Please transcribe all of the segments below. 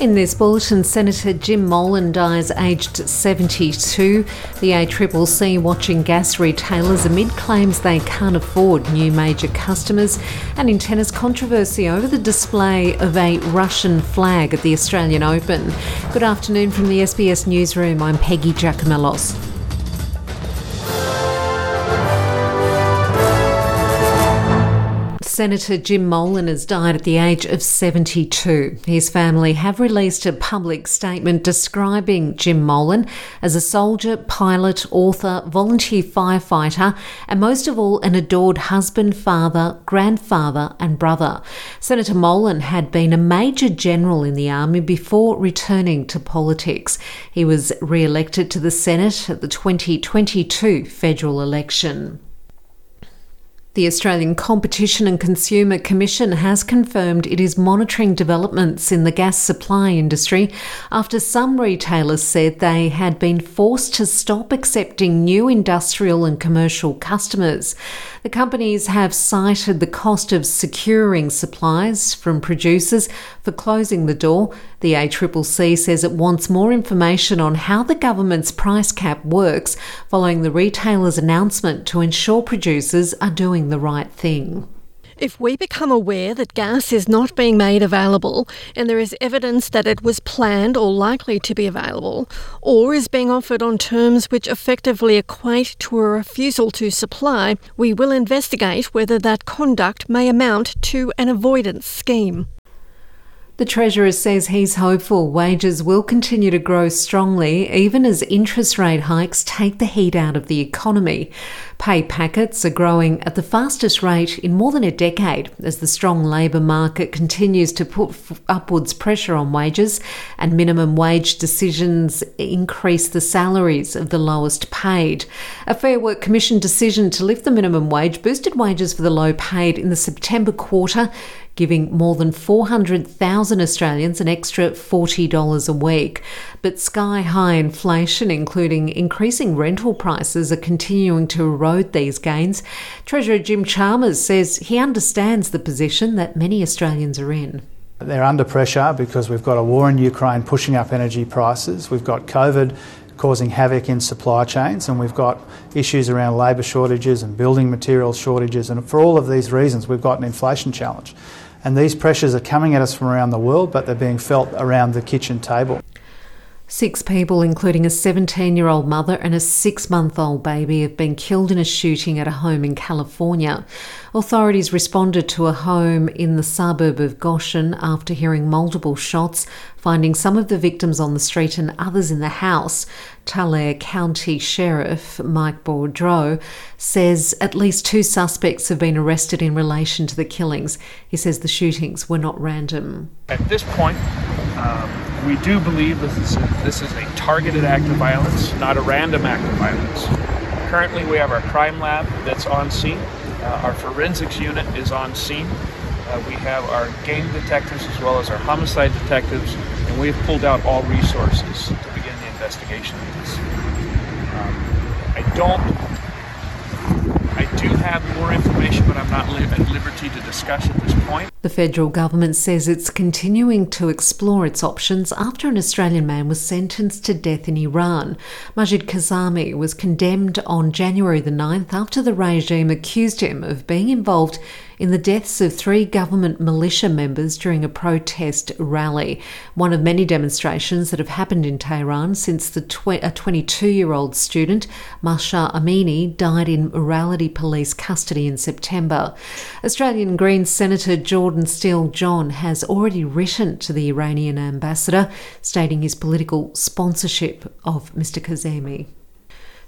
In this bulletin, Senator Jim Molan dies aged 72. The ACCC watching gas retailers amid claims they can't afford new major customers. And in tennis, controversy over the display of a Russian flag at the Australian Open. Good afternoon from the SBS Newsroom. I'm Peggy Giakoumelos. Senator Jim Molan has died at the age of 72. His family have released a public statement describing Jim Molan as a soldier, pilot, author, volunteer firefighter, and most of all, an adored husband, father, grandfather, and brother. Senator Molan had been a major general in the army before returning to politics. He was re elected to the Senate at the 2022 federal election. The Australian Competition and Consumer Commission has confirmed it is monitoring developments in the gas supply industry after some retailers said they had been forced to stop accepting new industrial and commercial customers. The companies have cited the cost of securing supplies from producers for closing the door. The ACCC says it wants more information on how the government's price cap works following the retailer's announcement to ensure producers are doing the right thing. If we become aware that gas is not being made available and there is evidence that it was planned or likely to be available, or is being offered on terms which effectively equate to a refusal to supply, we will investigate whether that conduct may amount to an avoidance scheme. The Treasurer says he's hopeful wages will continue to grow strongly even as interest rate hikes take the heat out of the economy. Pay packets are growing at the fastest rate in more than a decade as the strong labour market continues to put upwards pressure on wages and minimum wage decisions increase the salaries of the lowest paid. A Fair Work Commission decision to lift the minimum wage boosted wages for the low paid in the September quarter giving more than 400,000 Australians an extra $40 a week. But sky high inflation, including increasing rental prices, are continuing to erode these gains. Treasurer Jim Chalmers says he understands the position that many Australians are in. They're under pressure because we've got a war in Ukraine pushing up energy prices. We've got COVID causing havoc in supply chains, and we've got issues around labour shortages and building material shortages. And for all of these reasons, we've got an inflation challenge. And these pressures are coming at us from around the world, but they're being felt around the kitchen table. Six people, including a 17 year old mother and a six month old baby, have been killed in a shooting at a home in California. Authorities responded to a home in the suburb of Goshen after hearing multiple shots, finding some of the victims on the street and others in the house. Tulare County Sheriff Mike Boudreaux says at least two suspects have been arrested in relation to the killings. He says the shootings were not random. At this point, um, we do believe this is, a, this is a targeted act of violence, not a random act of violence. Currently, we have our crime lab that's on scene. Uh, our forensics unit is on scene. Uh, we have our game detectives as well as our homicide detectives, and we've pulled out all resources to begin the investigation of this. Um, I don't I do have more information, but I'm not at liberty to discuss at this point. The federal government says it's continuing to explore its options after an Australian man was sentenced to death in Iran. Majid Kazemi was condemned on January the 9th after the regime accused him of being involved in the deaths of three government militia members during a protest rally, one of many demonstrations that have happened in Tehran since the tw- a 22 year old student, Mahsa Amini, died in morality police custody in September. Australian Greens Senator Jordan Steele John has already written to the Iranian ambassador stating his political sponsorship of Mr. Kazemi.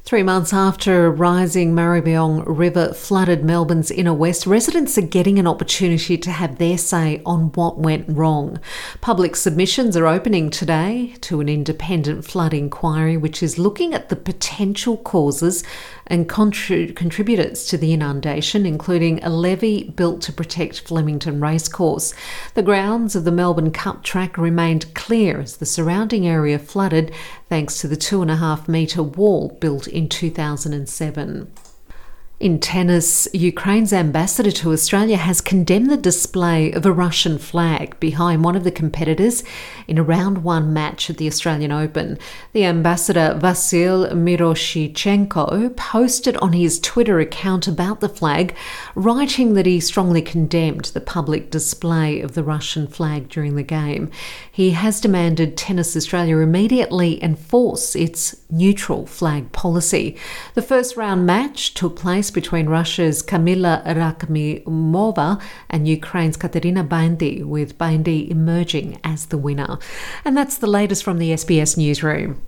Three months after rising Maribyrnong River flooded Melbourne's inner west, residents are getting an opportunity to have their say on what went wrong. Public submissions are opening today to an independent flood inquiry which is looking at the potential causes and contri- contributors to the inundation, including a levee built to protect Flemington Racecourse. The grounds of the Melbourne Cup track remained clear as the surrounding area flooded thanks to the two and a half metre wall built in 2007. In tennis, Ukraine's ambassador to Australia has condemned the display of a Russian flag behind one of the competitors in a round one match at the Australian Open. The ambassador, Vasyl Myroshnychenko, posted on his Twitter account about the flag, writing that he strongly condemned the public display of the Russian flag during the game. He has demanded Tennis Australia immediately enforce its neutral flag policy. The first round match took place between Russia's Kamila Rakhimova and Ukraine's Katerina Baindl, with Baindl emerging as the winner. And that's the latest from the SBS newsroom.